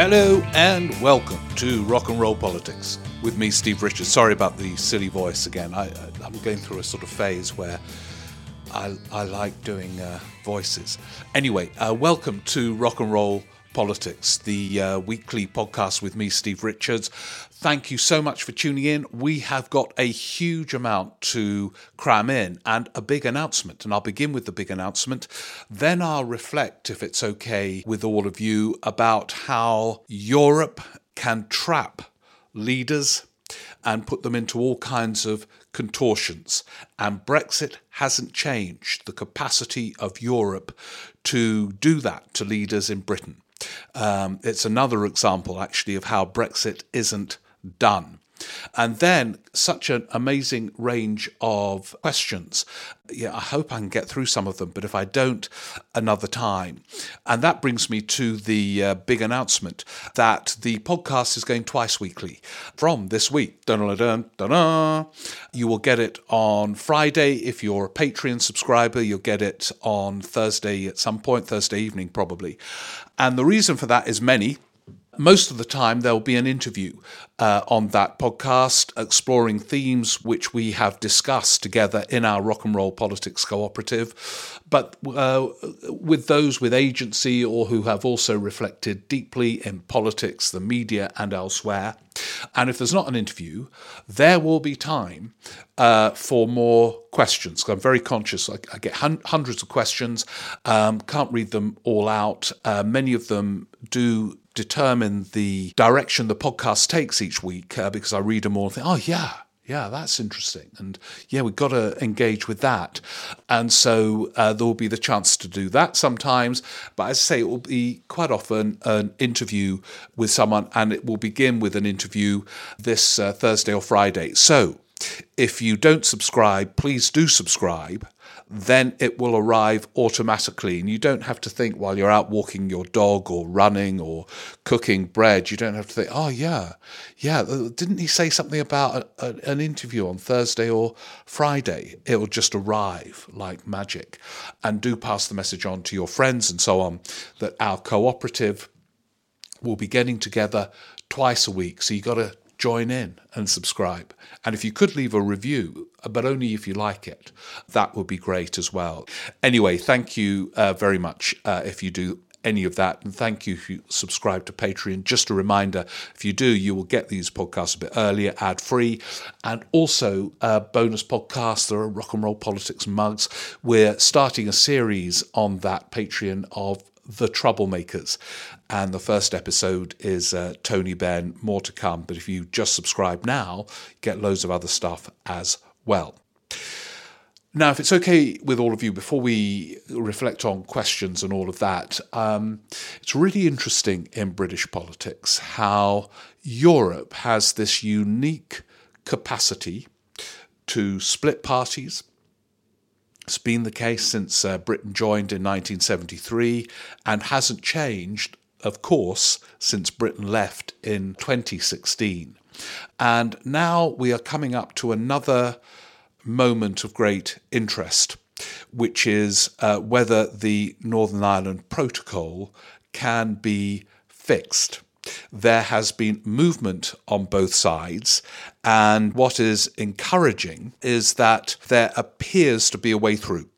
Hello and welcome to Rock and Roll Politics with me, Steve Richards. Sorry about the silly voice again. I, am going through a sort of phase where I, I like doing uh, voices. Anyway, uh, welcome to Rock and Roll Politics, the uh, weekly podcast with me, Steve Richards. Thank you so much for tuning in. We have got a huge amount to cram in and a big announcement. And I'll begin with the big announcement. Then I'll reflect, if it's okay with all of you, about how Europe can trap leaders and put them into all kinds of contortions. And Brexit hasn't changed the capacity of Europe to do that to leaders in Britain. Um, it's another example, actually, of how Brexit isn't done. And then such an amazing range of questions. Yeah, I hope I can get through some of them, but if I don't, another time. And that brings me to the uh, big announcement that the podcast is going twice weekly from this week. Dun-dun-dun-dun-dun. You will get it on Friday. If you're a Patreon subscriber, you'll get it on Thursday at some point, Thursday evening probably. And the reason for that is many most of the time there'll be an interview uh, on that podcast exploring themes which we have discussed together in our rock and roll politics cooperative. But uh, with those with agency or who have also reflected deeply in politics the media and elsewhere. And if there's not an interview there will be time uh, for more questions. I'm very conscious i, I get hun- hundreds of questions. Um, can't read them all out. Uh, many of them do determine the direction the podcast takes each week uh, because I read them all and think, oh, yeah, yeah, that's interesting. And yeah, we've got to engage with that. And so uh, there will be the chance to do that sometimes. But as I say, it will be quite often an interview with someone, and it will begin with an interview this uh, Thursday or Friday. So if you don't subscribe, please do subscribe then it will arrive automatically. And you don't have to think while you're out walking your dog or running or cooking bread, you don't have to think, oh, yeah, yeah, uh, didn't he say something about a, a, an interview on Thursday or Friday? It will just arrive like magic. And do pass the message on to your friends and so on that our cooperative will be getting together twice a week. So you've got to join in and subscribe. And if you could leave a review, but only if you like it, that would be great as well. Anyway, thank you uh, very much uh, if you do any of that. And thank you if you subscribe to Patreon. Just a reminder if you do, you will get these podcasts a bit earlier, ad free, and also uh, bonus podcasts. There are rock and roll politics mugs. We're starting a series on that Patreon of the Troublemakers. And the first episode is uh, Tony Benn, more to come. But if you just subscribe now, get loads of other stuff as well. Now, if it's okay with all of you, before we reflect on questions and all of that, um, it's really interesting in British politics how Europe has this unique capacity to split parties, it's been the case since uh, Britain joined in 1973 and hasn't changed, of course, since Britain left in 2016. And now we are coming up to another moment of great interest, which is uh, whether the Northern Ireland Protocol can be fixed there has been movement on both sides. And what is encouraging is that there appears to be a way through.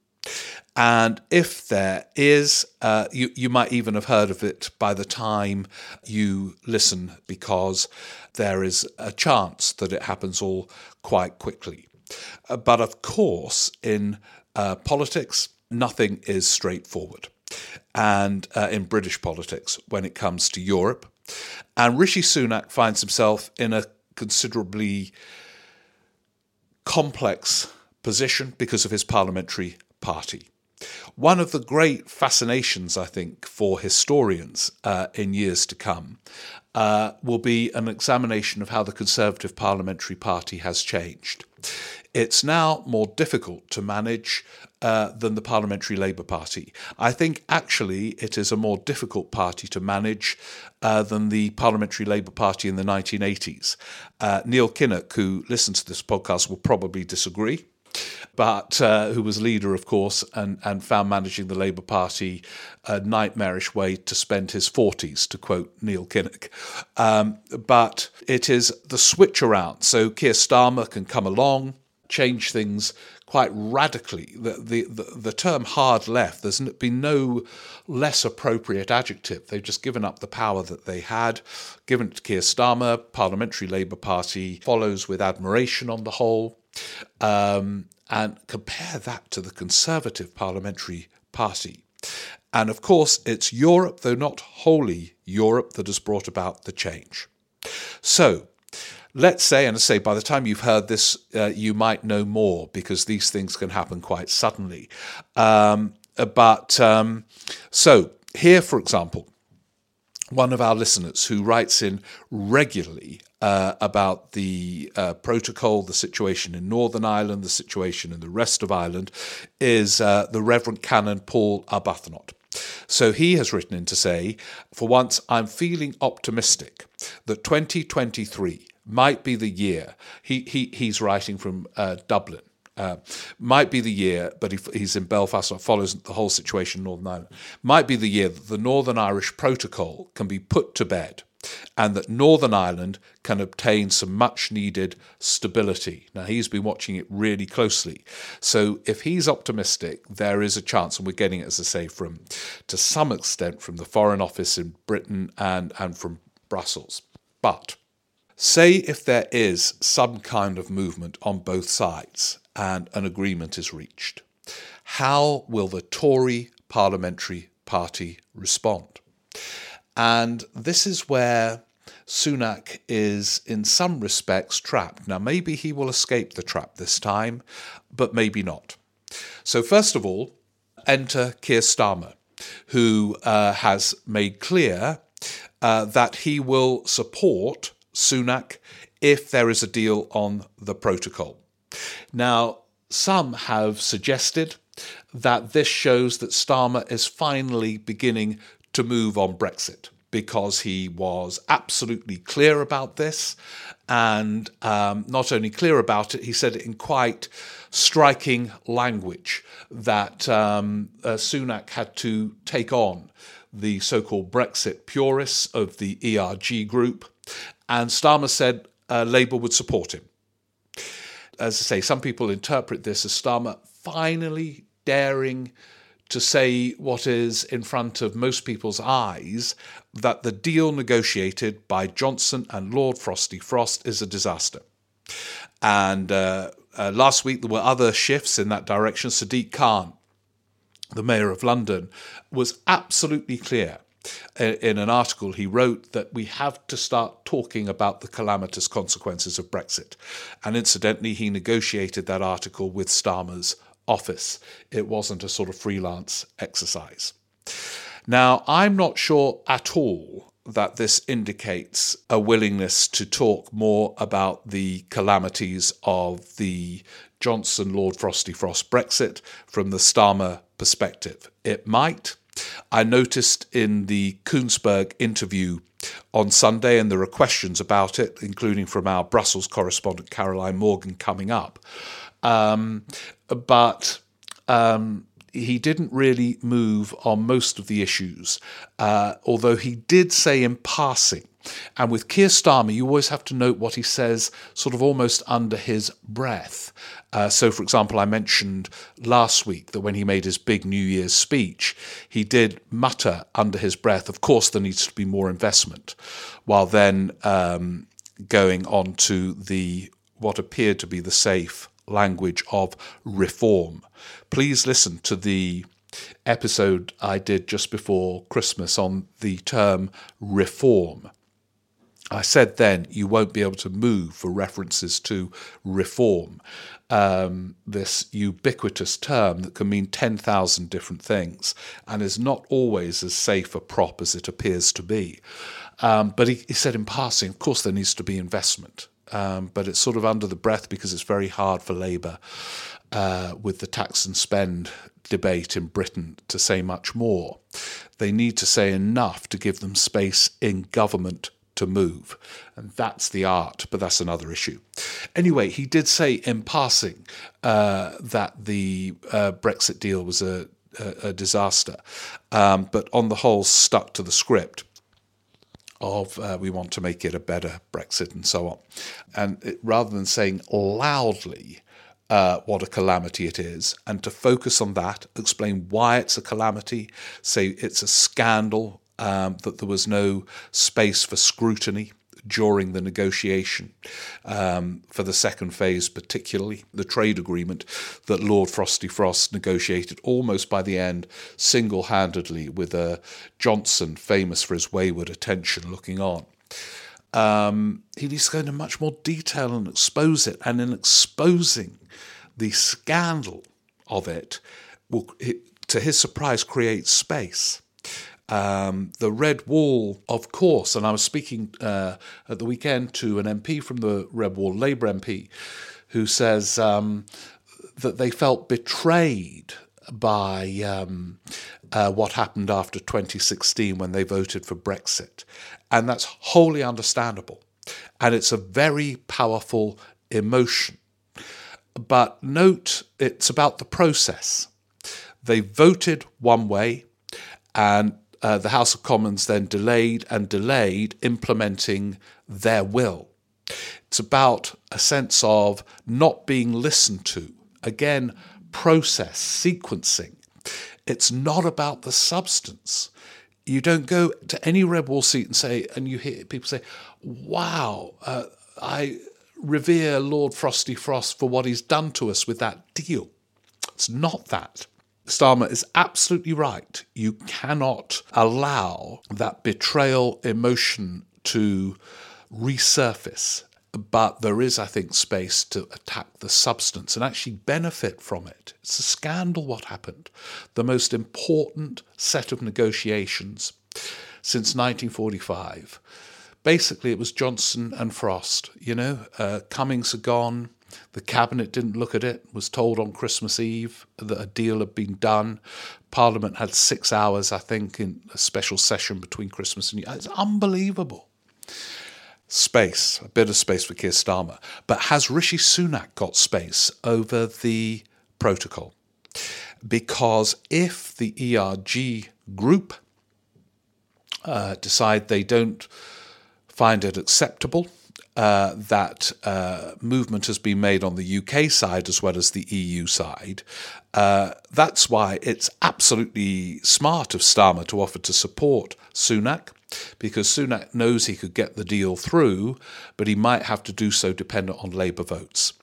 And if there is, uh, you, you might even have heard of it by the time you listen, because there is a chance that it happens all quite quickly. Uh, but of course, in uh, politics, nothing is straightforward. And uh, in British politics, when it comes to Europe, and Rishi Sunak finds himself in a considerably complex position because of his parliamentary party. One of the great fascinations, I think, for historians uh, in years to come uh, will be an examination of how the Conservative Parliamentary Party has changed. It's now more difficult to manage uh, than the Parliamentary Labour Party. I think actually it is a more difficult party to manage uh, than the Parliamentary Labour Party in the 1980s. Uh, Neil Kinnock, who listens to this podcast, will probably disagree. But uh, who was leader, of course, and, and found managing the Labour Party a nightmarish way to spend his 40s, to quote Neil Kinnock. Um, but it is the switch around. So Keir Starmer can come along, change things quite radically. The, the, the, the, term hard left, there's been no less appropriate adjective. They've just given up the power that they had, given it to Keir Starmer. Parliamentary Labour Party follows with admiration on the whole. Um, and compare that to the Conservative Parliamentary Party. And of course, it's Europe, though not wholly Europe, that has brought about the change. So, let's say, and I say by the time you've heard this, uh, you might know more because these things can happen quite suddenly. Um, but um, so, here, for example, one of our listeners who writes in regularly uh, about the uh, protocol, the situation in Northern Ireland, the situation in the rest of Ireland, is uh, the Reverend Canon Paul Arbuthnot. So he has written in to say, for once, I'm feeling optimistic that 2023 might be the year. He, he, he's writing from uh, Dublin. Uh, might be the year, but he, he's in Belfast, so follows the whole situation in Northern Ireland. Might be the year that the Northern Irish Protocol can be put to bed and that Northern Ireland can obtain some much needed stability. Now, he's been watching it really closely. So, if he's optimistic, there is a chance, and we're getting it, as I say, from to some extent from the Foreign Office in Britain and, and from Brussels. But say if there is some kind of movement on both sides and an agreement is reached, how will the Tory parliamentary party respond? And this is where Sunak is, in some respects, trapped. Now, maybe he will escape the trap this time, but maybe not. So, first of all, enter Keir Starmer, who uh, has made clear uh, that he will support Sunak if there is a deal on the protocol. Now, some have suggested that this shows that Starmer is finally beginning to move on Brexit because he was absolutely clear about this. And um, not only clear about it, he said it in quite striking language that um, uh, Sunak had to take on the so called Brexit purists of the ERG group. And Starmer said uh, Labour would support him. As I say, some people interpret this as Starmer finally daring to say what is in front of most people's eyes that the deal negotiated by Johnson and Lord Frosty Frost is a disaster. And uh, uh, last week there were other shifts in that direction. Sadiq Khan, the mayor of London, was absolutely clear in an article he wrote that we have to start talking about the calamitous consequences of Brexit. And incidentally, he negotiated that article with Starmer's office. It wasn't a sort of freelance exercise. Now, I'm not sure at all that this indicates a willingness to talk more about the calamities of the Johnson Lord Frosty Frost Brexit from the Starmer perspective. It might. I noticed in the Kuenssberg interview on Sunday, and there are questions about it, including from our Brussels correspondent Caroline Morgan coming up. Um, but um, he didn't really move on most of the issues, uh, although he did say in passing. And with Keir Starmer, you always have to note what he says sort of almost under his breath. Uh, so, for example, I mentioned last week that when he made his big New Year's speech, he did mutter under his breath, of course, there needs to be more investment, while then um, going on to the what appeared to be the safe language of reform. Please listen to the episode I did just before Christmas on the term reform. I said then you won't be able to move for references to reform, um, this ubiquitous term that can mean 10,000 different things and is not always as safe a prop as it appears to be. Um, but he, he said in passing, of course, there needs to be investment um, but it's sort of under the breath because it's very hard for Labour uh, with the tax and spend debate in Britain to say much more. They need to say enough to give them space in government to move. And that's the art, but that's another issue. Anyway, he did say in passing uh, that the uh, Brexit deal was a, a, a disaster, um, but on the whole, stuck to the script of uh, we want to make it a better Brexit and so on. And it, rather than saying loudly, uh, what a calamity it is, and to focus on that, explain why it's a calamity, say it's a scandal um, that there was no space for scrutiny during the negotiation um, for the second phase, particularly the trade agreement that Lord Frosty Frost negotiated almost by the end single handedly with uh, Johnson, famous for his wayward attention, looking on. Um, he needs to go into much more detail and expose it. And in exposing the scandal of it, will, to his surprise, create space. Um, the red wall, of course, and I was speaking uh, at the weekend to an MP from the red wall, Labour MP, who says um, that they felt betrayed by um, uh, what happened after 2016 when they voted for Brexit. And that's wholly understandable. And it's a very powerful emotion. But note it's about the process. They voted one way, and uh, the House of Commons then delayed and delayed implementing their will. It's about a sense of not being listened to. Again, process, sequencing. It's not about the substance. You don't go to any red wall seat and say, and you hear people say, wow, uh, I revere Lord Frosty Frost for what he's done to us with that deal. It's not that. Starmer is absolutely right. You cannot allow that betrayal emotion to resurface. But there is, I think, space to attack the substance and actually benefit from it. It's a scandal what happened. The most important set of negotiations since 1945. Basically, it was Johnson and Frost. You know, uh, Cummings had gone, the cabinet didn't look at it, was told on Christmas Eve that a deal had been done. Parliament had six hours, I think, in a special session between Christmas and New Year. It's unbelievable. Space, a bit of space for Keir Starmer. But has Rishi Sunak got space over the protocol? Because if the ERG group uh, decide they don't find it acceptable uh, that uh, movement has been made on the UK side as well as the EU side. Uh, that's why it's absolutely smart of Starmer to offer to support Sunak, because Sunak knows he could get the deal through, but he might have to do so dependent on Labour votes.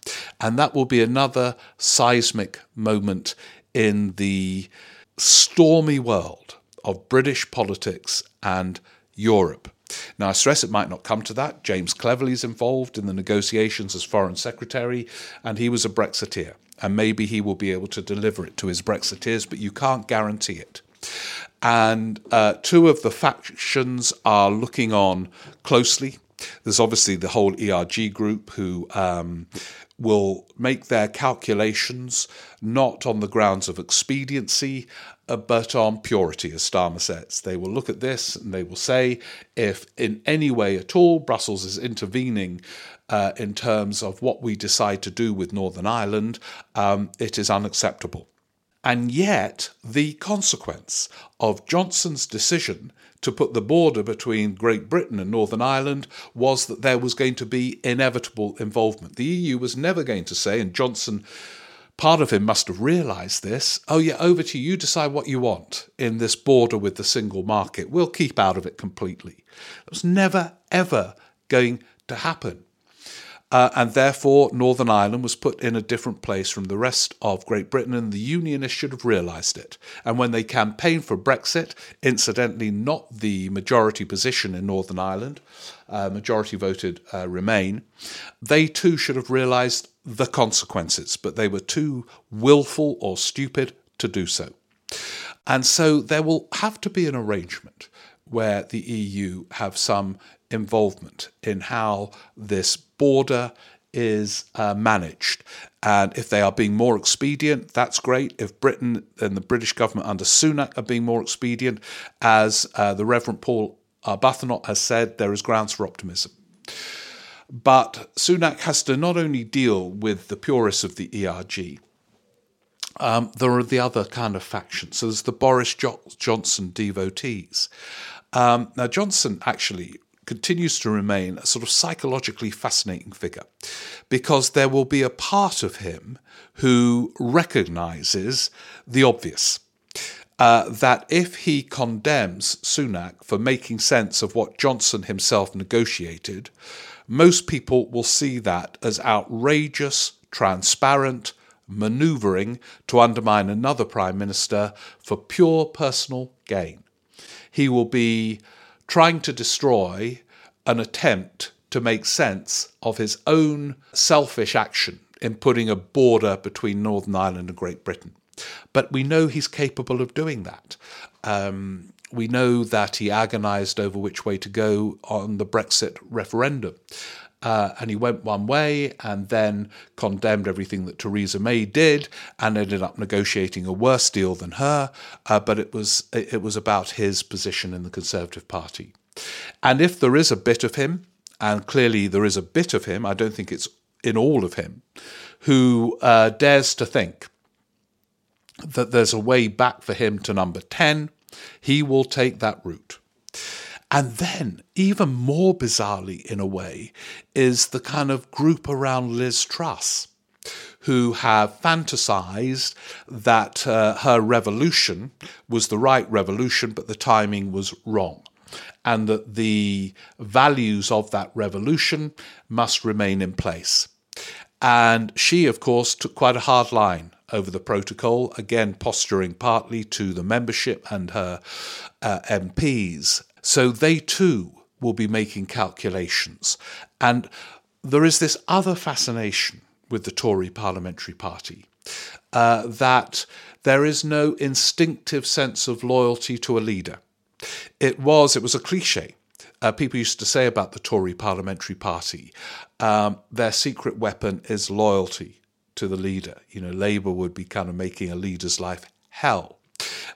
And that will be another seismic moment in the stormy world of British politics and Europe. Now, I stress it might not come to that. James Cleverly is involved in the negotiations as Foreign Secretary, and he was a Brexiteer. And maybe he will be able to deliver it to his Brexiteers, but you can't guarantee it. And uh, two of the factions are looking on closely. There's obviously the whole ERG group who um, will make their calculations not on the grounds of expediency but on purity, as Starmer says. They will look at this and they will say if in any way at all Brussels is intervening uh, in terms of what we decide to do with Northern Ireland, um, it is unacceptable. And yet, the consequence of Johnson's decision to put the border between Great Britain and Northern Ireland was that there was going to be inevitable involvement. The EU was never going to say, and Johnson part of him must have realized this. Oh, yeah, over to you. You decide what you want in this border with the single market. We'll keep out of it completely. It was never, ever going to happen. Uh, and therefore, Northern Ireland was put in a different place from the rest of Great Britain, and the Unionists should have realised it. And when they campaigned for Brexit, incidentally, not the majority position in Northern Ireland, uh, majority voted uh, Remain, they too should have realised the consequences, but they were too willful or stupid to do so. And so there will have to be an arrangement where the EU have some involvement in how this border is uh, managed. And if they are being more expedient, that's great. If Britain and the British government under Sunak are being more expedient, as uh, the Reverend Paul Arbuthnot has said there is grounds for optimism. But Sunak has to not only deal with the purists of the ERG, um, there are the other kind of factions. So there's the Boris jo- Johnson devotees. Um, now, Johnson actually continues to remain a sort of psychologically fascinating figure because there will be a part of him who recognizes the obvious. Uh, that if he condemns Sunak for making sense of what Johnson himself negotiated, most people will see that as outrageous, transparent, manoeuvring to undermine another prime minister for pure personal gain. He will be trying to destroy an attempt to make sense of his own selfish action in putting a border between Northern Ireland and Great Britain. But we know he's capable of doing that. Um, we know that he agonised over which way to go on the Brexit referendum. Uh, and he went one way and then condemned everything that Theresa May did and ended up negotiating a worse deal than her. Uh, but it was it was about his position in the Conservative Party. And if there is a bit of him, and clearly there is a bit of him, I don't think it's in all of him, who uh, dares to think that there's a way back for him to number 10, he will take that route. And then, even more bizarrely in a way, is the kind of group around Liz Truss who have fantasized that uh, her revolution was the right revolution, but the timing was wrong. And that the values of that revolution must remain in place. And she, of course, took quite a hard line over the protocol, again posturing partly to the membership and her uh, MPs. So they too will be making calculations. And there is this other fascination with the Tory parliamentary party uh, that there is no instinctive sense of loyalty to a leader. It was, it was a cliche. Uh, people used to say about the Tory parliamentary party, um, their secret weapon is loyalty to the leader. You know, Labour would be kind of making a leader's life hell.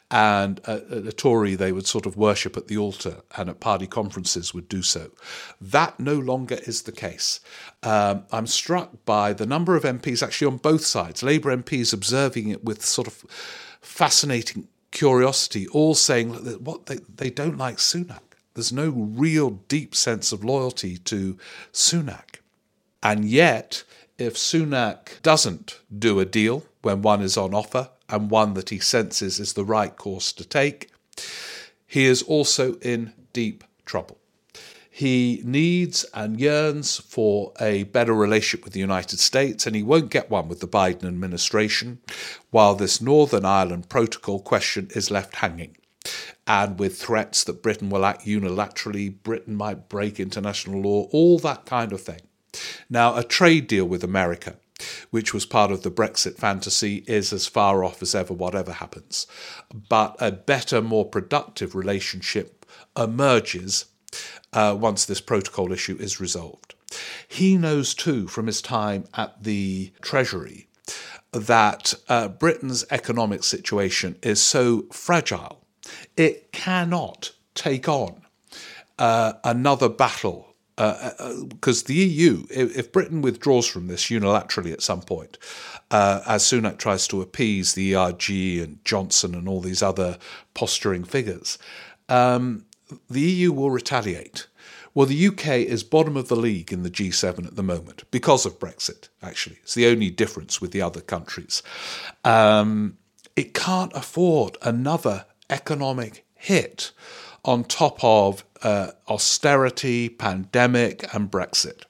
And a, a, Tory they would sort of worship at the altar and at party conferences would do so. That no longer is the case. Um, I'm struck by the number of MPs actually on both sides, Labour MPs observing it with sort of fascinating curiosity, all saying that what they, they don't like Sunak. There's no real deep sense of loyalty to Sunak. And yet, if Sunak doesn't do a deal when one is on offer and one that he senses is the right course to take, he is also in deep trouble. He needs and yearns for a better relationship with the United States, and he won't get one with the Biden administration while this Northern Ireland Protocol question is left hanging. And with threats that Britain will act unilaterally, Britain might break international law, all that kind of thing. Now, a trade deal with America, which was part of the Brexit fantasy, is as far off as ever, whatever happens. But a better, more productive relationship emerges uh, once this protocol issue is resolved. He knows too from his time at the Treasury that uh, Britain's economic situation is so fragile, it cannot take on uh, another battle because uh, uh, the EU, if Britain withdraws from this unilaterally at some point, uh, as Sunak tries to appease the ERG and Johnson and all these other posturing figures, um, the EU will retaliate. Well, the UK is bottom of the league in the G7 at the moment because of Brexit, actually. It's the only difference with the other countries. Um, it can't afford another economic hit on top of uh, austerity, pandemic, and Brexit.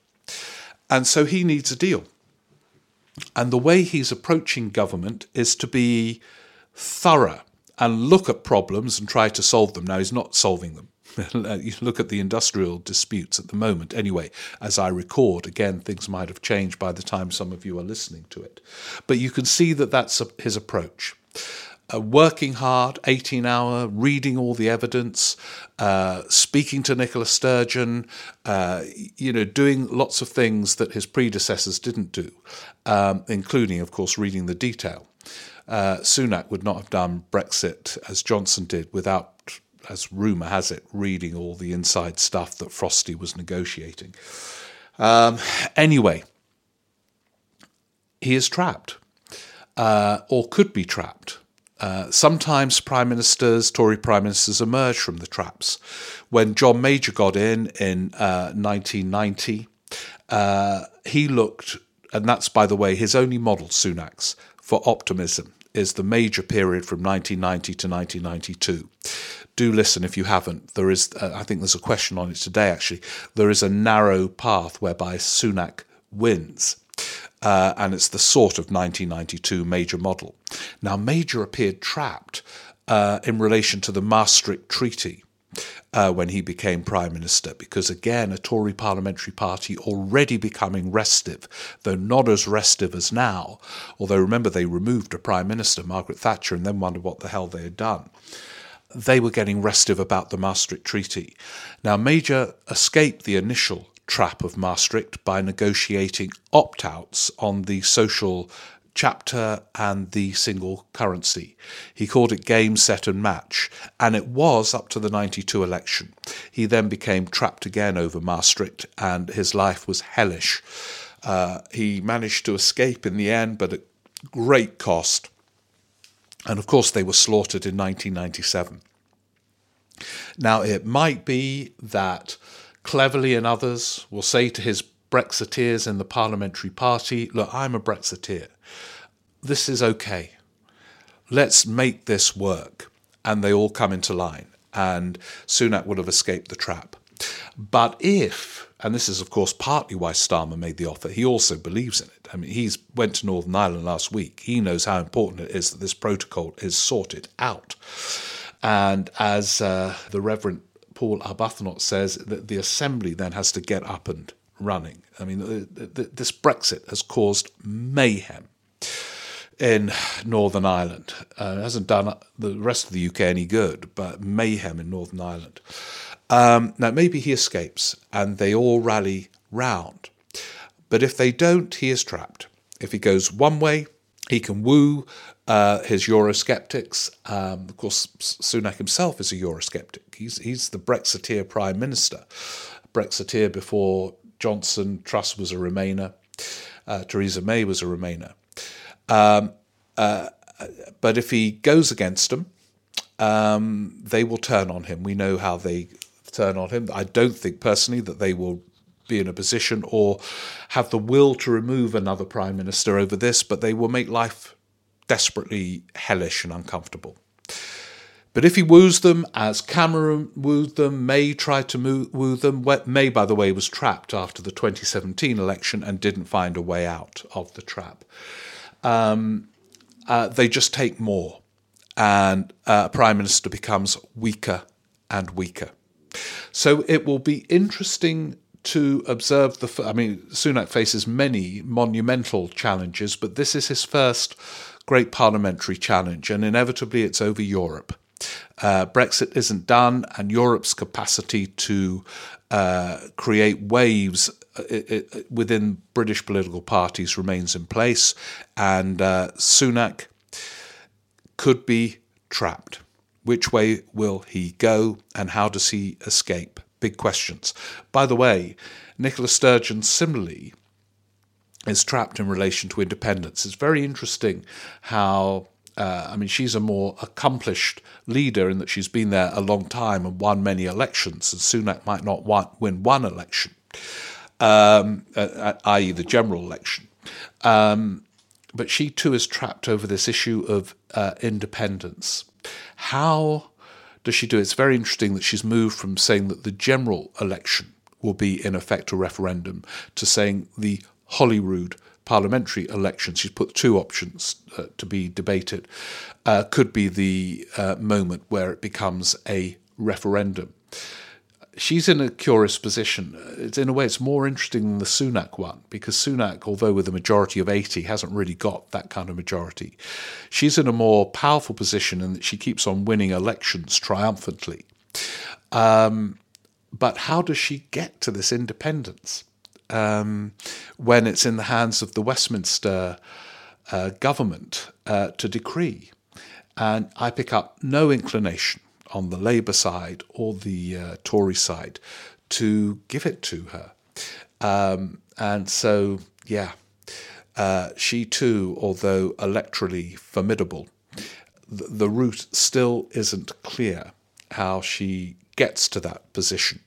And so he needs a deal. And the way he's approaching government is to be thorough and look at problems and try to solve them. Now, he's not solving them. you look at the industrial disputes at the moment. Anyway, as I record, again, things might have changed by the time some of you are listening to it. But you can see that that's his approach uh, working hard, 18 hour, reading all the evidence, uh, speaking to Nicola Sturgeon, uh, you know, doing lots of things that his predecessors didn't do, um, including, of course, reading the detail. Uh, Sunak would not have done Brexit as Johnson did without as rumour has it, reading all the inside stuff that Frosty was negotiating. Um, anyway, he is trapped, uh, or could be trapped. Uh, sometimes prime ministers, Tory prime ministers, emerge from the traps. When John Major got in in uh, 1990, uh, he looked, and that's by the way his only model, Sunak's, for optimism is the major period from 1990 to 1992. Do listen if you haven't. There is, uh, I think there's a question on it today actually. There is a narrow path whereby Sunak wins. Uh, and it's the sort of 1992 major model. Now, Major appeared trapped uh, in relation to the Maastricht Treaty uh, when he became Prime Minister, because again, a Tory parliamentary party already becoming restive, though not as restive as now. Although remember, they removed a Prime Minister, Margaret Thatcher, and then wondered what the hell they had done. They were getting restive about the Maastricht Treaty. Now, Major escaped the initial trap of Maastricht by negotiating opt outs on the social chapter and the single currency. He called it game, set, and match, and it was up to the 92 election. He then became trapped again over Maastricht, and his life was hellish. Uh, he managed to escape in the end, but at great cost. And of course, they were slaughtered in 1997. Now, it might be that Cleverly and others will say to his Brexiteers in the parliamentary party, Look, I'm a Brexiteer. This is okay. Let's make this work. And they all come into line. And Sunak would have escaped the trap. But if, and this is of course partly why Starmer made the offer, he also believes in it. I mean, he's went to Northern Ireland last week. He knows how important it is that this protocol is sorted out. And as uh, the Reverend Paul Arbuthnot says, that the Assembly then has to get up and running. I mean, this Brexit has caused mayhem in Northern Ireland. Uh, it hasn't done the rest of the UK any good, but mayhem in Northern Ireland. Um, now, maybe he escapes and they all rally round. But if they don't, he is trapped. If he goes one way, he can woo uh, his Eurosceptics. Um, of course, Sunak himself is a Eurosceptic. He's, he's the Brexiteer Prime Minister. Brexiteer before Johnson, Truss was a Remainer, uh, Theresa May was a Remainer. Um, uh, but if he goes against them, um, they will turn on him. We know how they turn on him. I don't think personally that they will be in a position or have the will to remove another prime minister over this, but they will make life desperately hellish and uncomfortable. But if he woos them, as Cameron wooed them, May tried to woo them. May, by the way, was trapped after the 2017 election and didn't find a way out of the trap. Um, uh, they just take more, and uh, Prime Minister becomes weaker and weaker. So it will be interesting to observe the. I mean, Sunak faces many monumental challenges, but this is his first great parliamentary challenge, and inevitably it's over Europe. Uh, Brexit isn't done, and Europe's capacity to uh, create waves uh, within British political parties remains in place, and uh, Sunak could be trapped. Which way will he go, and how does he escape? Big questions. By the way, Nicola Sturgeon similarly is trapped in relation to independence. It's very interesting how. Uh, I mean, she's a more accomplished leader in that she's been there a long time and won many elections, and Sunak might not win one election, um, uh, i.e., the general election. Um, but she too is trapped over this issue of uh, independence. How does she do it? It's very interesting that she's moved from saying that the general election will be in effect a referendum to saying the Holyrood parliamentary election. She's put two options uh, to be debated. Uh, could be the uh, moment where it becomes a referendum she's in a curious position. It's, in a way, it's more interesting than the Sunak one because Sunak, although with a majority of 80, hasn't really got that kind of majority. She's in a more powerful position in that she keeps on winning elections triumphantly. Um, but how does she get to this independence um, when it's in the hands of the Westminster uh, government uh, to decree? And I pick up no inclination on the Labour side or the uh, Tory side to give it to her. Um, and so, yeah, uh, she too, although electorally formidable, the, the route still isn't clear how she gets to that position.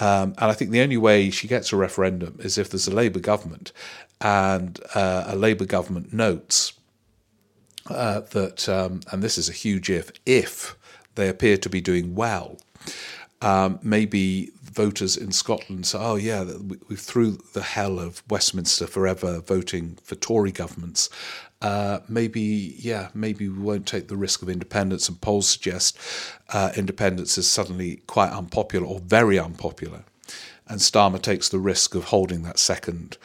Um, and I think the only way she gets a referendum is if there's a Labour government and uh, a Labour government notes uh, that, um, and this is a huge if, if they appear to be doing well, um, maybe voters in Scotland say, oh, yeah, we, through the hell of Westminster forever voting for Tory governments. Uh, maybe, yeah, maybe we won't take the risk of independence. And polls suggest uh, independence is suddenly quite unpopular or very unpopular. And Starmer takes the risk of holding that second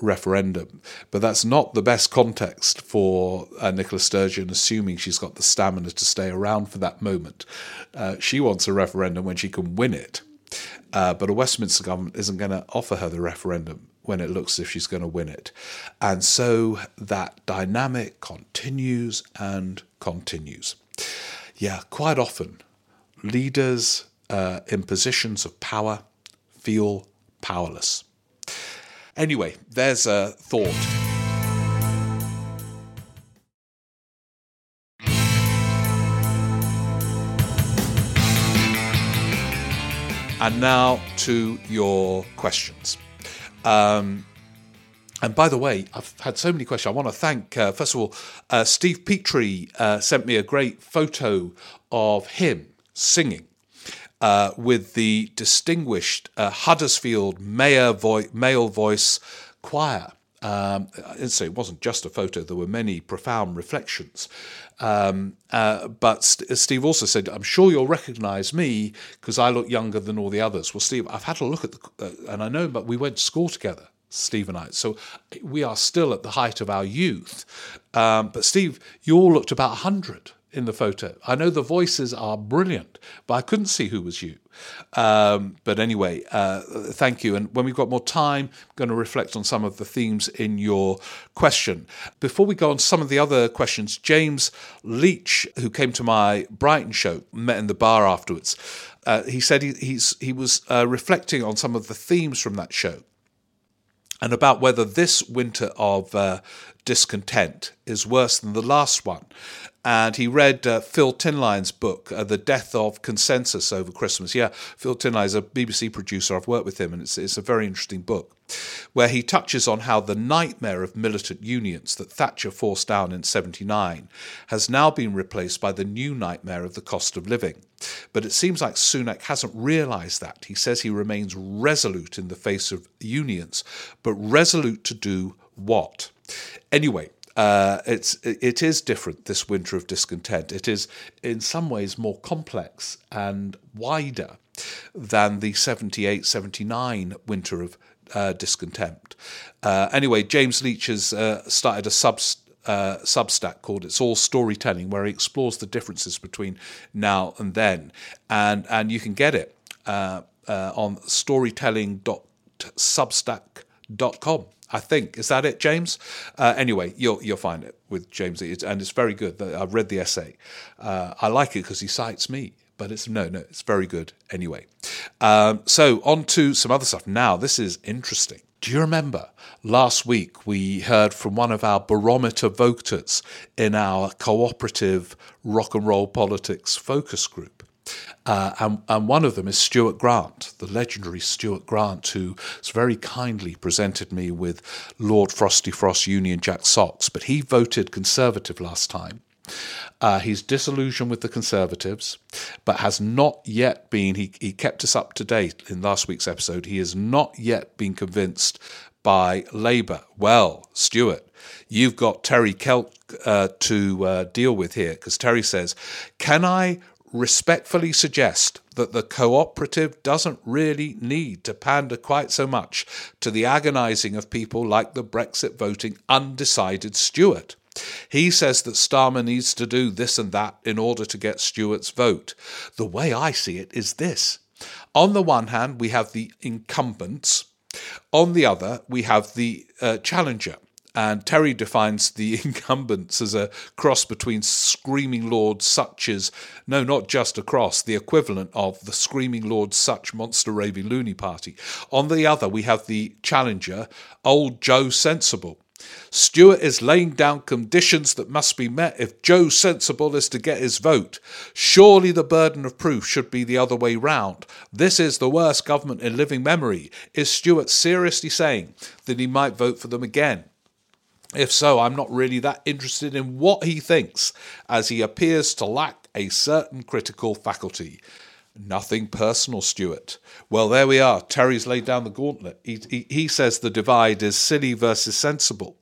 referendum. But that's not the best context for uh, Nicola Sturgeon, assuming she's got the stamina to stay around for that moment. Uh, she wants a referendum when she can win it. Uh, but a Westminster government isn't going to offer her the referendum when it looks as if she's going to win it. And so that dynamic continues and continues. Yeah, quite often, leaders uh, in positions of power feel powerless. Anyway, there's a thought. And now to your questions. Um, and by the way, I've had so many questions. I want to thank, uh, first of all, uh, Steve Petrie uh, sent me a great photo of him singing uh, with the distinguished uh, Huddersfield vo- male voice choir. Um, so it wasn't just a photo, there were many profound reflections. Um, uh, but St- Steve also said, I'm sure you'll recognize me because I look younger than all the others. Well, Steve, I've had a look at the, uh, and I know, but we went to school together. Steve and I. So we are still at the height of our youth. Um, but Steve, you all looked about 100 in the photo. I know the voices are brilliant, but I couldn't see who was you. Um, but anyway, uh, thank you. And when we've got more time, I'm going to reflect on some of the themes in your question. Before we go on some of the other questions, James Leach, who came to my Brighton show, met in the bar afterwards. Uh, he said he, he was uh, reflecting on some of the themes from that show and about whether this winter of uh, discontent is worse than the last one and he read uh, Phil Tinline's book, uh, The Death of Consensus, over Christmas. Yeah, Phil Tinline is a BBC producer. I've worked with him, and it's, it's a very interesting book where he touches on how the nightmare of militant unions that Thatcher forced down in 79 has now been replaced by the new nightmare of the cost of living. But it seems like Sunak hasn't realised that. He says he remains resolute in the face of unions, but resolute to do what? Anyway, uh, it's it is different this winter of discontent. It is in some ways more complex and wider than the 78 79 winter of uh, discontent. Uh, anyway, James Leach has uh, started a sub. Uh, Substack called "It's All Storytelling," where he explores the differences between now and then, and and you can get it uh, on storytelling.substack.com. I think is that it, James. Uh, anyway, you'll you'll find it with James, and it's very good. I've read the essay. Uh, I like it because he cites me, but it's no, no, it's very good anyway. Um, so on to some other stuff. Now, this is interesting. Do you remember last week we heard from one of our barometer voters in our cooperative rock and roll politics focus group? Uh, and, and, one of them is Stuart Grant, the legendary Stuart Grant, who very kindly presented me with Lord Frosty Frost Union Jack socks. But he voted Conservative last time. Uh, he's disillusioned with the Conservatives, but has not yet been, he, he kept us up to date in last week's episode, he has not yet been convinced by Labour. Well, Stuart, you've got Terry Kelk uh, to uh, deal with here because Terry says, Can I respectfully suggest that the cooperative doesn't really need to pander quite so much to the agonising of people like the Brexit voting undecided Stuart. He says that Starmer needs to do this and that in order to get Stuart's vote. The way I see it is this. On the one hand, we have the incumbents. On the other, we have the uh, challenger. And Terry defines the incumbents as a cross between screaming Lord Sutch's, no, not just a cross, the equivalent of the screaming Lord Sutch monster raving loony party. On the other, we have the challenger, old Joe Sensible. Stuart is laying down conditions that must be met if Joe Sensible is to get his vote. Surely the burden of proof should be the other way round. This is the worst government in living memory. Is Stuart seriously saying that he might vote for them again? If so, I'm not really that interested in what he thinks, as he appears to lack a certain critical faculty. Nothing personal, Stuart. Well, there we are. Terry's laid down the gauntlet. He, he, he, says the divide is silly versus sensible.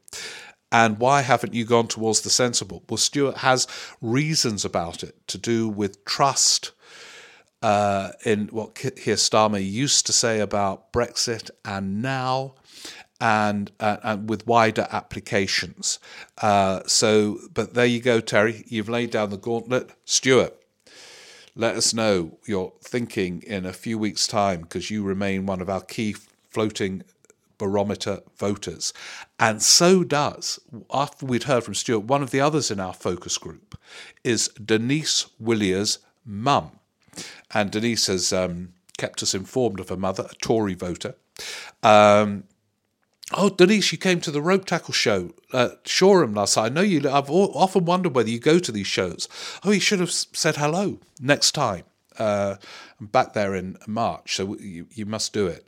And why haven't you gone towards the sensible? Well, Stuart has reasons about it to do with trust uh, in what Keir Starmer used to say about Brexit and now and, uh, and with wider applications. Uh, so, but there you go, Terry. You've laid down the gauntlet. Stuart, let us know your thinking in a few weeks' time because you remain one of our key floating barometer voters. And so does, after we'd heard from Stuart, one of the others in our focus group is Denise Willier's mum. And Denise has um, kept us informed of her mother, a Tory voter. Um, Oh, Denise, you came to the Ropetackle show at Shoreham last night. I know you. I've often wondered whether you go to these shows. Oh, you should have said hello next time. Uh, I'm back there in March, so you, you must do it.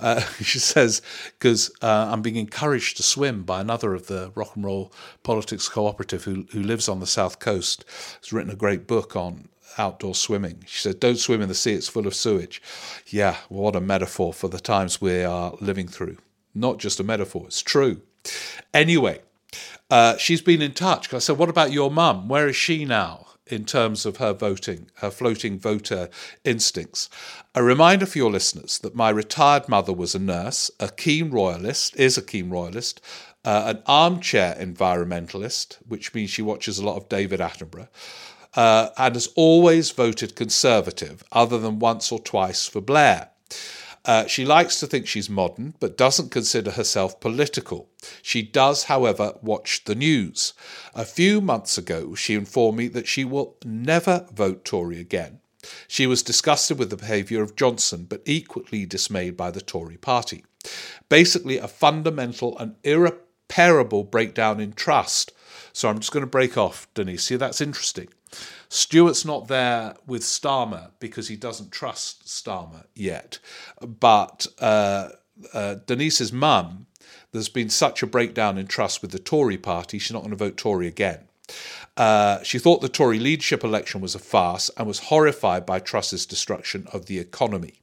Uh, she says, because uh, I'm being encouraged to swim by another of the Rock and Roll Politics Cooperative who, who lives on the south coast. Has written a great book on outdoor swimming. She said, Don't swim in the sea, it's full of sewage. Yeah, what a metaphor for the times we are living through not just a metaphor, it's true. Anyway, uh, she's been in touch. I said, What about your mum? Where is she now in terms of her voting, her floating voter instincts? A reminder for your listeners that my retired mother was a nurse, a keen royalist, is a keen royalist, uh, an armchair environmentalist, which means she watches a lot of David Attenborough. Uh, and has always voted Conservative, other than once or twice for Blair. Uh, she likes to think she's modern, but doesn't consider herself political. She does, however, watch the news. A few months ago, she informed me that she will never vote Tory again. She was disgusted with the behaviour of Johnson, but equally dismayed by the Tory party. Basically, a fundamental and irreparable breakdown in trust. So I'm just going to break off, Denise. See, that's interesting. Stuart's not there with Starmer because he doesn't trust Starmer yet. But uh, uh, Denise's mum, there's been such a breakdown in trust with the Tory party, she's not going to vote Tory again. Uh, she thought the Tory leadership election was a farce and was horrified by Truss's destruction of the economy.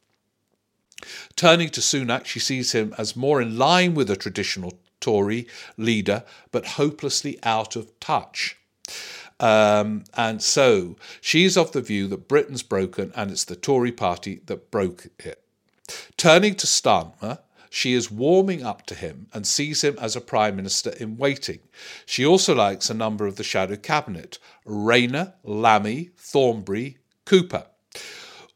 Turning to Sunak, she sees him as more in line with a traditional Tory leader, but hopelessly out of touch. Um, and so she's of the view that Britain's broken and it's the Tory party that broke it. Turning to Starmer, she is warming up to him and sees him as a prime minister in waiting. She also likes a number of the shadow cabinet Rayner, Lammy, Thornberry, Cooper.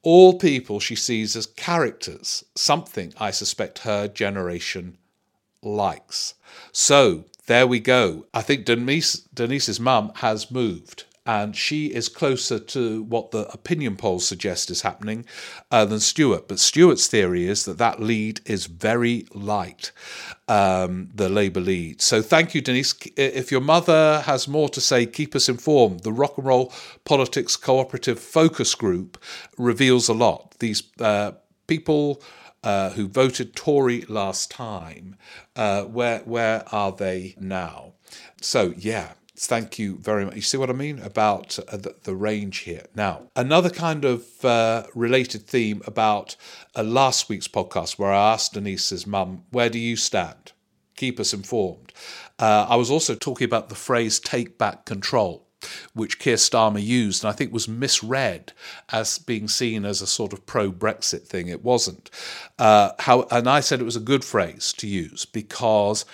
All people she sees as characters, something I suspect her generation likes. So there we go. I think Denise, Denise's mum has moved and she is closer to what the opinion polls suggest is happening uh, than Stuart. But Stuart's theory is that that lead is very light, um, the Labour lead. So thank you, Denise. If your mother has more to say, keep us informed. The Rock and Roll Politics Cooperative Focus Group reveals a lot. These uh, people uh, who voted Tory last time, uh, where where are they now? So yeah, thank you very much. You see what I mean about uh, the, the, range here. Now, another kind of uh, related theme about uh, last week's podcast, where I asked Denise's mum, "Where do you stand?" Keep us informed. Uh, I was also talking about the phrase "take back control." Which Keir Starmer used, and I think was misread as being seen as a sort of pro Brexit thing. It wasn't. Uh, how, and I said it was a good phrase to use because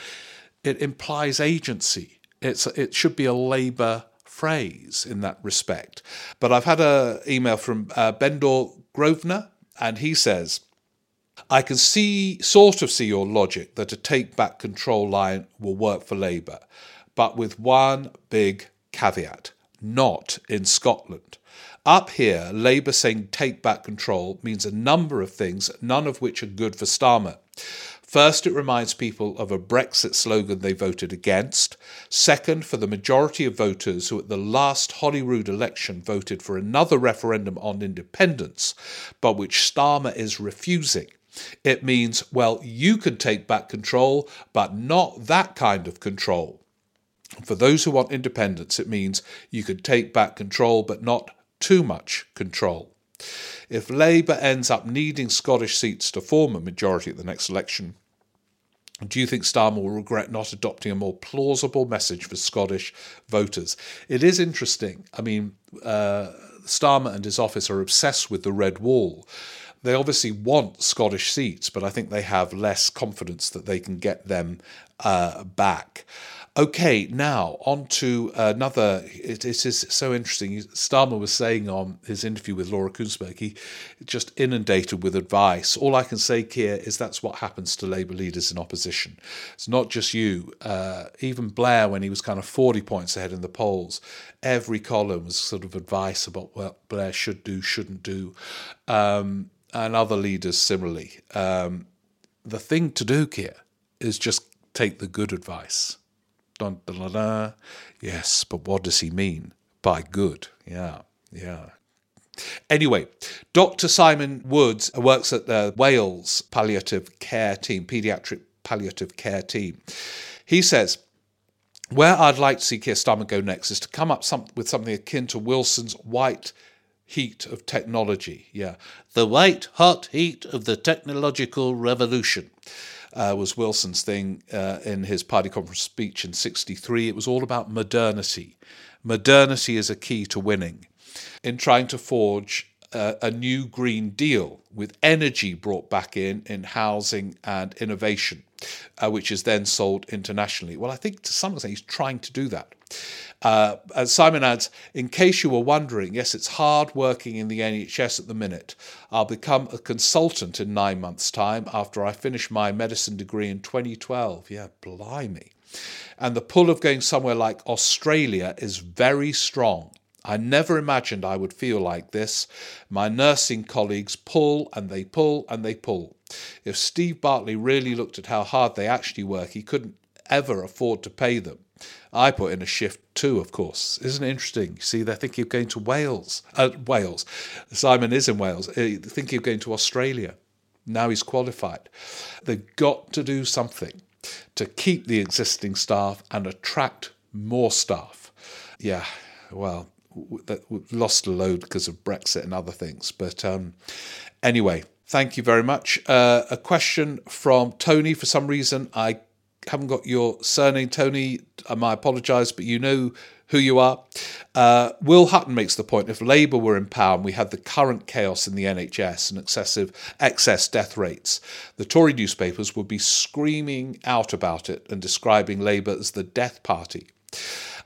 it implies agency. It's, it should be a Labour phrase in that respect. But I've had an email from uh, Bendor Grosvenor, and he says, I can see, sort of see your logic that a take back control line will work for Labour, but with one big caveat not in Scotland. Up here, Labour saying take back control means a number of things, none of which are good for Starmer. First, it reminds people of a Brexit slogan they voted against. Second, for the majority of voters who at the last Holyrood election voted for another referendum on independence, but which Starmer is refusing. It means, well, you can take back control, but not that kind of control. For those who want independence, it means you can take back control, but not too much control. If Labour ends up needing Scottish seats to form a majority at the next election, do you think Starmer will regret not adopting a more plausible message for Scottish voters? It is interesting. I mean, uh, Starmer and his office are obsessed with the red wall. They obviously want Scottish seats, but I think they have less confidence that they can get them uh, back. Okay, now on to another. It, it is so interesting. Starmer was saying on his interview with Laura Kuenssberg, he just inundated with advice. All I can say, Keir, is that's what happens to Labour leaders in opposition. It's not just you. Uh, even Blair, when he was kind of 40 points ahead in the polls, every column was sort of advice about what Blair should do, shouldn't do, um, and other leaders similarly. Um, the thing to do, Keir, is just take the good advice Dun, dun, dun, dun. Yes, but what does he mean by good? Yeah, yeah. Anyway, Dr. Simon Woods uh, works at the Wales palliative care team, paediatric palliative care team. He says, where I'd like to see Keir Starmer go next is to come up some, with something akin to Wilson's white heat of technology. Yeah, the white hot heat of the technological revolution uh, was Wilson's thing uh, in his party conference speech in 63. It was all about modernity. Modernity is a key to winning. In trying to forge uh, a new Green Deal with energy brought back in, in housing and innovation, uh, which is then sold internationally. Well, I think to some extent he's trying to do that. Uh, as Simon adds, in case you were wondering, yes, it's hard working in the NHS at the minute. I'll become a consultant in nine months' time after I finish my medicine degree in 2012. Yeah, blimey. And the pull of going somewhere like Australia is very strong. I never imagined I would feel like this. My nursing colleagues pull and they pull and they pull. If Steve Barclay really looked at how hard they actually work, he couldn't ever afford to pay them. I put in a shift too, of course. Isn't it interesting? You See, they're thinking of going to Wales. Uh, Wales. Simon is in Wales. Uh, thinking of going to Australia. Now he's qualified. They've got to do something to keep the existing staff and attract more staff. Yeah, well, we've lost a load because of Brexit and other things. But um, anyway, thank you very much. Uh, a question from Tony. For some reason, I haven't got your surname, Tony. I might apologise, but you know who you are. Uh, Will Hutton makes the point if Labour were in power and we had the current chaos in the NHS and excessive excess death rates, the Tory newspapers would be screaming out about it and describing Labour as the death party.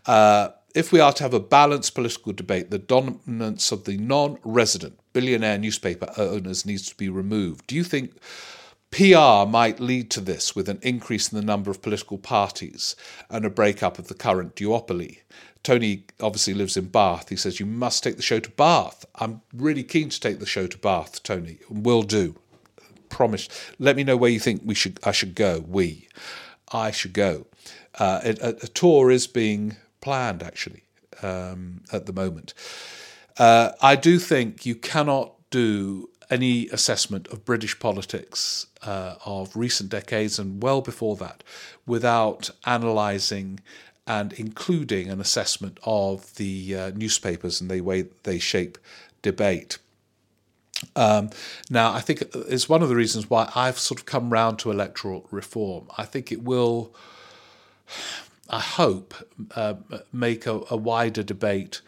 Uh, if we are to have a balanced political debate, the dominance of the non resident billionaire newspaper owners needs to be removed. Do you think PR might lead to this with an increase in the number of political parties and a breakup of the current duopoly. Tony obviously lives in Bath. He says, You must take the show to Bath. I'm really keen to take the show to Bath, Tony. Will do. Promise. Let me know where you think we should. I should go. We. I should go. Uh, a, a, tour is being planned, actually, um, at the moment. Uh, I do think you cannot do any assessment of British politics uh, of recent decades and well before that without analysing and including an assessment of the uh, newspapers and the way they shape debate. Um, now, I think it's one of the reasons why I've sort of come round to electoral reform. I think it will, I hope, uh, make a, a wider debate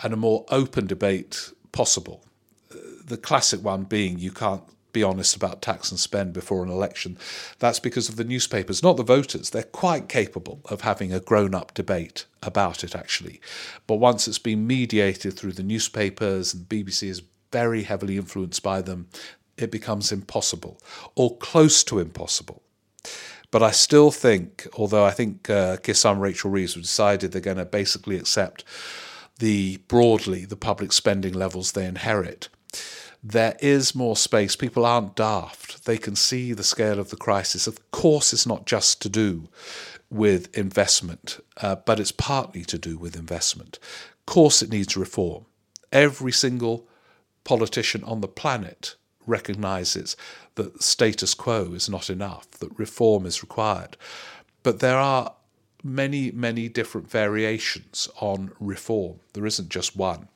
and a more open debate possible the classic one being you can't be honest about tax and spend before an election. That's because of the newspapers, not the voters. They're quite capable of having a grown up debate about it, actually. But once it's been mediated through the newspapers, and BBC is very heavily influenced by them, it becomes impossible or close to impossible. But I still think, although I think uh, and Rachel Reeves have decided they're going to basically accept the broadly the public spending levels they inherit, there is more space. People aren't daft. They can see the scale of the crisis. Of course, it's not just to do with investment, uh, but it's partly to do with investment. Of course, it needs reform. Every single politician on the planet recognizes that status quo is not enough, that reform is required. But there are many, many different variations on reform. There isn't just one.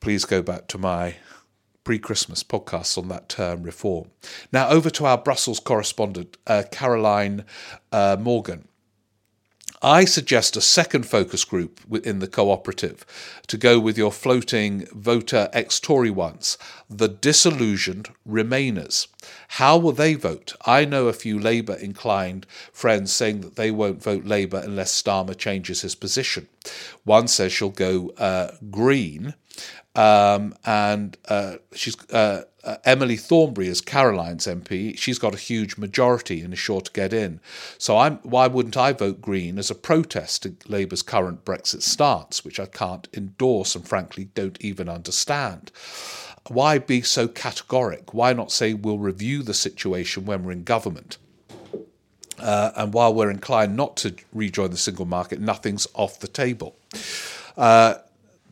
Please go back to my pre Christmas podcast on that term reform. Now, over to our Brussels correspondent, uh, Caroline uh, Morgan. I suggest a second focus group within the cooperative to go with your floating voter ex Tory ones, the disillusioned Remainers. How will they vote? I know a few Labour inclined friends saying that they won't vote Labour unless Starmer changes his position. One says she'll go uh, Green, um, and uh, she's uh, uh, Emily Thornberry is Caroline's MP. She's got a huge majority and is sure to get in. So I'm, why wouldn't I vote Green as a protest to Labour's current Brexit stance, which I can't endorse and frankly don't even understand? Why be so categoric? Why not say we'll review the situation when we're in government? Uh, and while we're inclined not to rejoin the single market, nothing's off the table. Uh,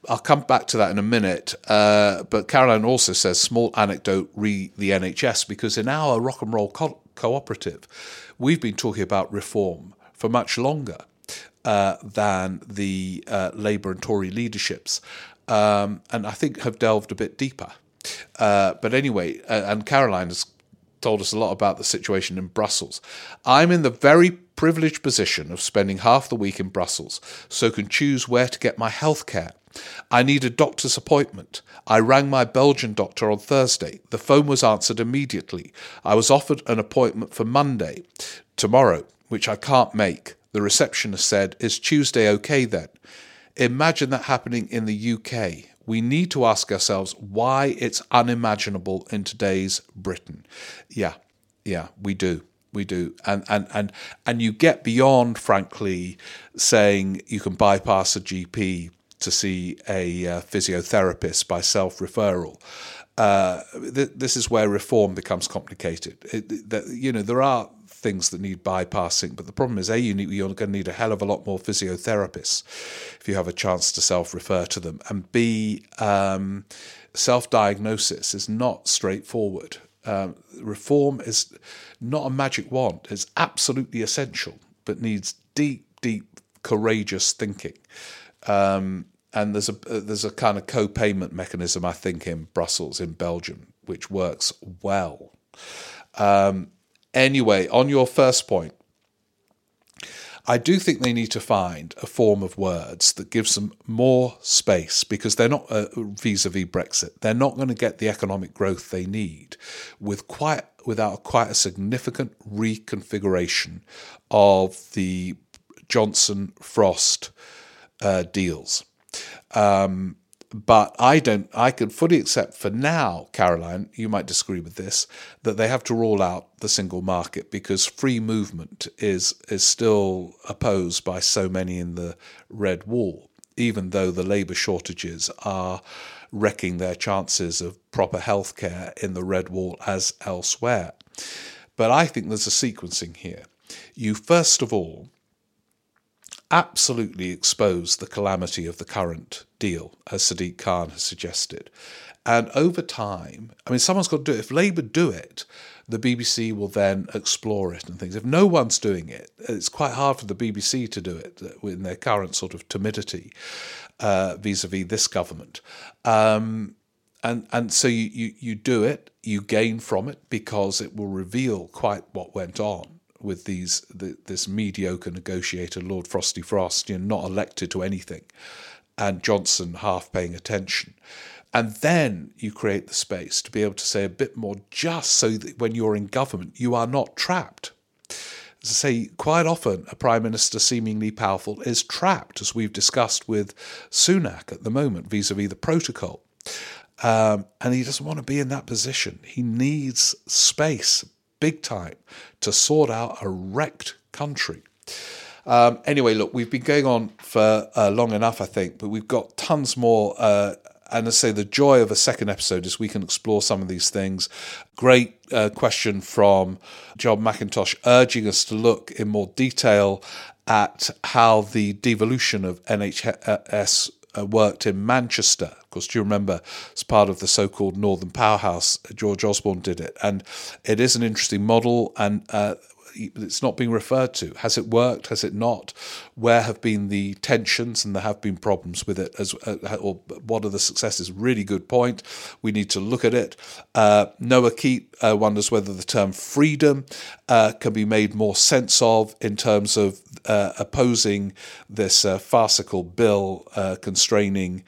I'll come back to that in a minute. Uh, but Caroline also says small anecdote re the NHS because in our rock and roll co- cooperative, we've been talking about reform for much longer uh, than the uh, Labour and Tory leaderships, um, and I think have delved a bit deeper. Uh, but anyway, uh, and Caroline has told us a lot about the situation in Brussels. I'm in the very privileged position of spending half the week in Brussels, so can choose where to get my health care. I need a doctor's appointment. I rang my Belgian doctor on Thursday. The phone was answered immediately. I was offered an appointment for Monday, tomorrow, which I can't make. The receptionist said, Is Tuesday okay then? Imagine that happening in the UK. We need to ask ourselves why it's unimaginable in today's Britain. Yeah, yeah, we do we do and and and and you get beyond frankly saying you can bypass a gp to see a uh, physiotherapist by self referral. Uh, th- this is where reform becomes complicated. It, that, you know, there are things that need bypassing, but the problem is, a you need, you're going to need a hell of a lot more physiotherapists if you have a chance to self refer to them, and b um, self diagnosis is not straightforward. Um, reform is not a magic wand; it's absolutely essential, but needs deep, deep, courageous thinking. Um, and there's a there's a kind of co-payment mechanism I think in Brussels in Belgium which works well. Um, anyway, on your first point, I do think they need to find a form of words that gives them more space because they're not uh, vis-a-vis Brexit. They're not going to get the economic growth they need with quite without quite a significant reconfiguration of the Johnson Frost uh, deals. Um, but I don't. I can fully accept for now, Caroline. You might disagree with this that they have to rule out the single market because free movement is is still opposed by so many in the red wall, even though the labour shortages are wrecking their chances of proper healthcare in the red wall as elsewhere. But I think there's a sequencing here. You first of all absolutely expose the calamity of the current deal, as Sadiq Khan has suggested. And over time, I mean, someone's got to do it. If Labour do it, the BBC will then explore it and things. If no one's doing it, it's quite hard for the BBC to do it in their current sort of timidity vis a vis this government. Um, and and so you, you, you do it, you gain from it because it will reveal quite what went on with these the, this mediocre negotiator, Lord Frosty Frost, you not elected to anything, and Johnson half paying attention. And then you create the space to be able to say a bit more just so that when you're in government, you are not trapped. As I say, quite often a prime minister seemingly powerful is trapped, as we've discussed with Sunak at the moment vis a vis the protocol. Um, and he doesn't want to be in that position. He needs space, big time, to sort out a wrecked country. Um, anyway, look, we've been going on for uh, long enough, I think, but we've got tons more. Uh, and I say the joy of a second episode is we can explore some of these things. Great uh, question from John McIntosh urging us to look in more detail at how the devolution of NHS uh, worked in Manchester. Of course, do you remember as part of the so called Northern Powerhouse, George Osborne did it? And it is an interesting model. And uh, it's not being referred to. Has it worked? Has it not? Where have been the tensions and there have been problems with it? As uh, or what are the successes? Really good point. We need to look at it. Uh, Noah Keat uh, wonders whether the term freedom uh, can be made more sense of in terms of uh, opposing this uh, farcical bill constraining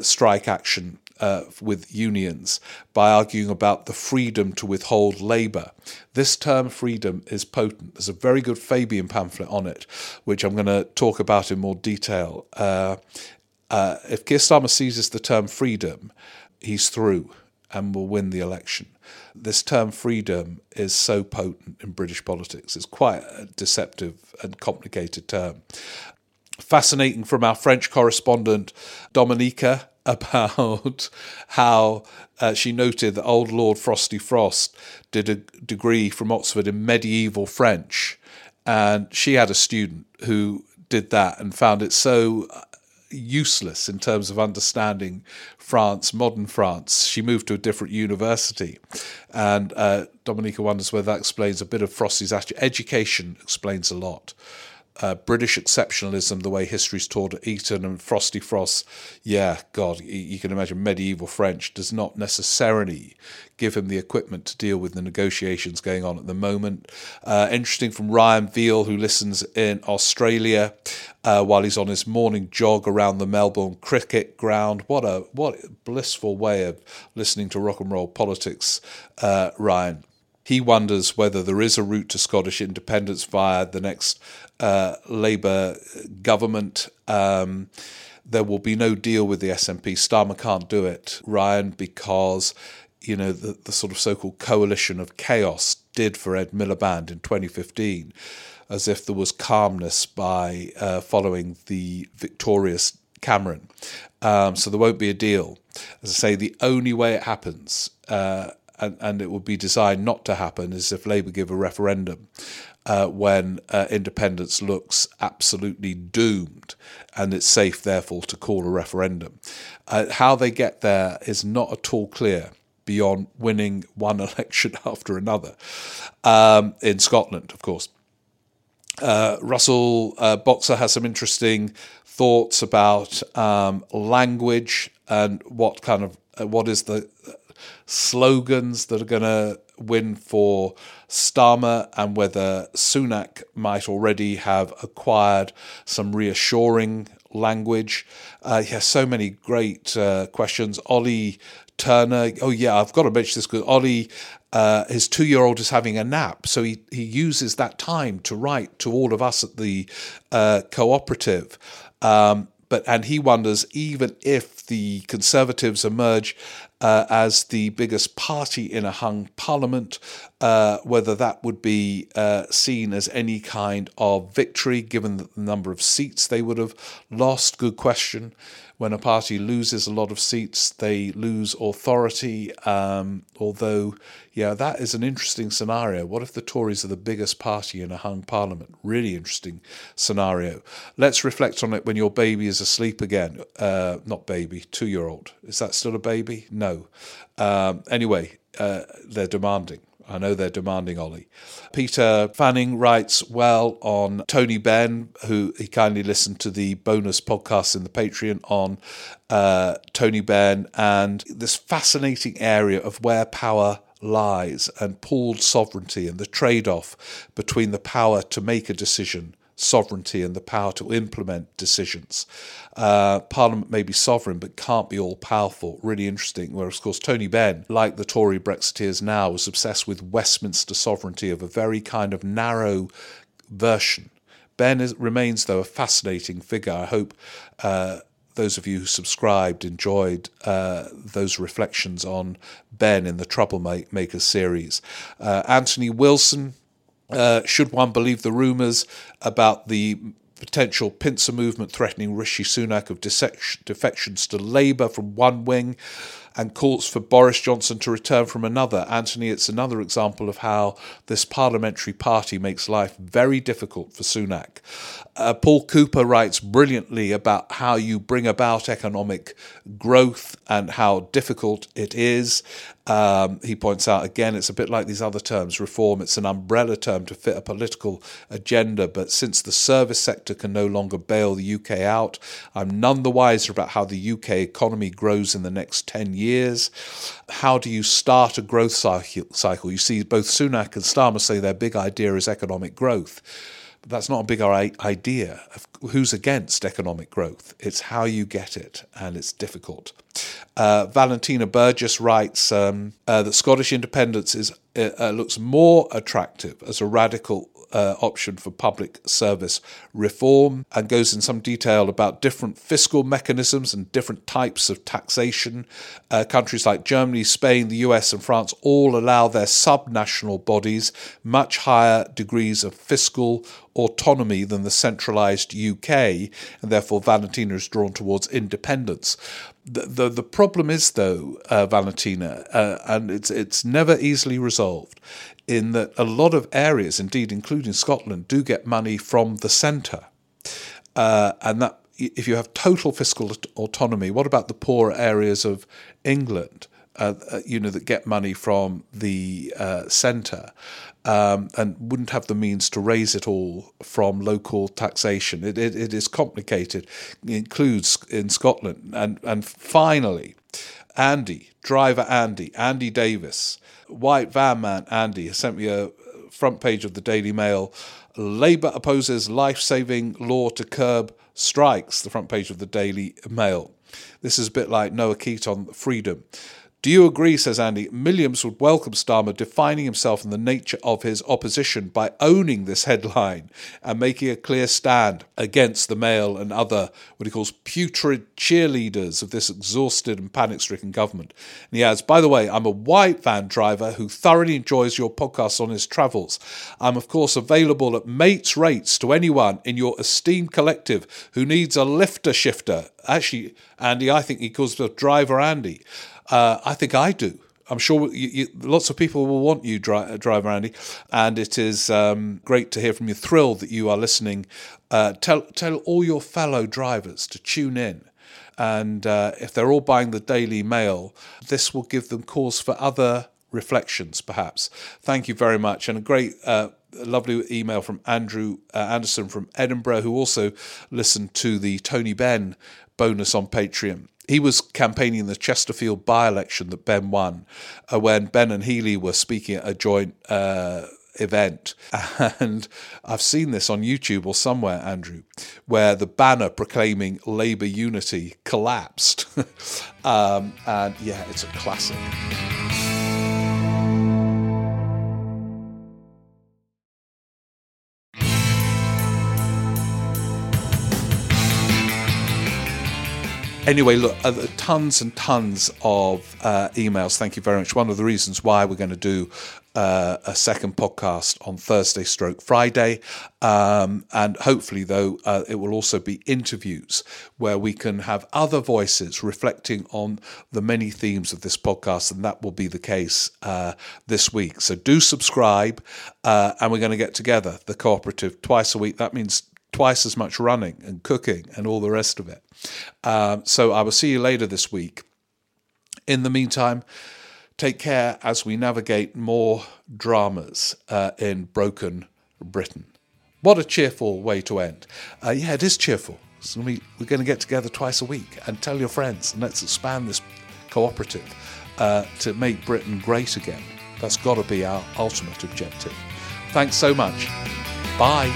strike action uh, with unions by arguing about the freedom to withhold labour. This term freedom is potent. There's a very good Fabian pamphlet on it, which I'm going to talk about in more detail. Uh, uh, if Keir Starmer seizes the term freedom, he's through and will win the election. This term freedom is so potent in British politics. It's quite a deceptive and complicated term. Fascinating from our French correspondent, Dominica, about how uh, she noted that old Lord Frosty Frost did a degree from Oxford in medieval French, and she had a student who did that and found it so uh, useless in terms of understanding France, modern France. She moved to a different university, and uh, Dominica wonders whether that explains a bit of Frosty's attitude. Education explains a lot uh, British exceptionalism, the way history's taught at Eton and Frosty Frost, yeah, God, you can imagine medieval French does not necessarily give him the equipment to deal with the negotiations going on at the moment. Uh, interesting from Ryan Veal, who listens in Australia uh, while he's on his morning jog around the Melbourne cricket ground. What a what a blissful way of listening to rock and roll politics, uh, Ryan. He wonders whether there is a route to Scottish independence via the next uh, Labour government. Um, there will be no deal with the SNP. Starmer can't do it, Ryan, because you know the, the sort of so-called coalition of chaos did for Ed Miliband in 2015, as if there was calmness by uh, following the victorious Cameron. Um, so there won't be a deal. As I say, the only way it happens uh, and, and it would be designed not to happen is if Labour give a referendum uh, when uh, independence looks absolutely doomed and it's safe, therefore, to call a referendum. Uh, how they get there is not at all clear beyond winning one election after another um, in Scotland, of course. Uh, Russell uh, Boxer has some interesting thoughts about um, language and what kind of uh, what is the slogans that are going to win for Starmer and whether Sunak might already have acquired some reassuring language. Uh, he has so many great uh, questions. Ollie Turner, oh yeah, I've got to mention this because Ollie, uh, his two-year-old is having a nap, so he he uses that time to write to all of us at the uh, cooperative. Um, but and he wonders even if the Conservatives emerge uh, as the biggest party in a hung parliament, uh, whether that would be uh, seen as any kind of victory given the number of seats they would have lost. Good question when a party loses a lot of seats, they lose authority. Um, although, yeah, that is an interesting scenario. What if the Tories are the biggest party in a hung parliament? Really interesting scenario. Let's reflect on it when your baby is asleep again. Uh, not baby, two year old. Is that still a baby? No. Um, anyway, uh, they're demanding. I know they're demanding Ollie. Peter Fanning writes well on Tony Benn, who he kindly listened to the bonus podcast in the Patreon on uh, Tony Benn and this fascinating area of where power lies and pooled sovereignty and the trade off between the power to make a decision sovereignty and the power to implement decisions. Uh, Parliament may be sovereign but can't be all powerful. Really interesting. Whereas, of course, Tony Benn, like the Tory Brexiteers now, was obsessed with Westminster sovereignty of a very kind of narrow version. Benn is, remains, though, a fascinating figure. I hope uh, those of you who subscribed enjoyed uh, those reflections on Benn in the Troublemaker series. Uh, Anthony Wilson, uh, should one believe the rumours about the potential pincer movement threatening Rishi Sunak of defections to Labour from one wing and calls for Boris Johnson to return from another. Anthony, it's another example of how this parliamentary party makes life very difficult for Sunak. Uh, Paul Cooper writes brilliantly about how you bring about economic growth and how difficult it is. Um, he points out again, it's a bit like these other terms reform, it's an umbrella term to fit a political agenda. But since the service sector can no longer bail the UK out, I'm none the wiser about how the UK economy grows in the next 10 years. How do you start a growth cycle? You see, both Sunak and Starmer say their big idea is economic growth. But that's not a big idea of who's against economic growth. It's how you get it, and it's difficult. Uh, Valentina Burgess writes um, uh, that Scottish independence is uh, uh looks more attractive as a radical uh, option for public service reform and goes in some detail about different fiscal mechanisms and different types of taxation. Uh, countries like Germany, Spain, the US, and France all allow their subnational bodies much higher degrees of fiscal autonomy than the centralised UK, and therefore Valentina is drawn towards independence. The, the, the problem is, though, uh, Valentina, uh, and it's, it's never easily resolved, in that a lot of areas, indeed, including Scotland, do get money from the centre. Uh, and that if you have total fiscal autonomy, what about the poorer areas of England? Uh, uh, you know that get money from the uh, centre um, and wouldn't have the means to raise it all from local taxation. It, it, it is complicated. It includes in Scotland and and finally, Andy driver Andy Andy Davis white van man Andy has sent me a front page of the Daily Mail. Labour opposes life saving law to curb strikes, the front page of the Daily Mail. This is a bit like Noah Keat on freedom. Do you agree, says Andy, Milliams would welcome Starmer defining himself in the nature of his opposition by owning this headline and making a clear stand against the Mail and other, what he calls putrid cheerleaders of this exhausted and panic stricken government. And he adds, By the way, I'm a white van driver who thoroughly enjoys your podcast on his travels. I'm, of course, available at mates' rates to anyone in your esteemed collective who needs a lifter shifter. Actually, Andy, I think he calls himself Driver Andy. Uh, I think I do. I'm sure you, you, lots of people will want you, dri- driver Andy, and it is um, great to hear from you. Thrilled that you are listening. Uh, tell tell all your fellow drivers to tune in, and uh, if they're all buying the Daily Mail, this will give them cause for other reflections, perhaps. Thank you very much, and a great. Uh, lovely email from Andrew uh, Anderson from Edinburgh, who also listened to the Tony Benn bonus on Patreon he was campaigning in the Chesterfield by election that Benn won uh, when Benn and Healey were speaking at a joint uh, event. And I've seen this on YouTube or somewhere, Andrew, where the banner proclaiming Labour unity collapsed. um, and yeah, it's a classic. Anyway, look, uh, tons and tons of uh, emails. Thank you very much. One of the reasons why we're going to do uh, a second podcast on Thursday stroke Friday. Um, and hopefully, though, uh, it will also be interviews where we can have other voices reflecting on the many themes of this podcast. And that will be the case uh, this week. So do subscribe. Uh, and we're going to get together, the cooperative, twice a week. That means twice as much running and cooking and all the rest of it. Um, so I will see you later this week. In the meantime, take care as we navigate more dramas uh, in broken Britain. What a cheerful way to end. Uh, yeah, it is cheerful. So we, we're going to get together twice a week and tell your friends and let's expand this cooperative uh, to make Britain great again. That's got to be our ultimate objective. Thanks so much. Bye.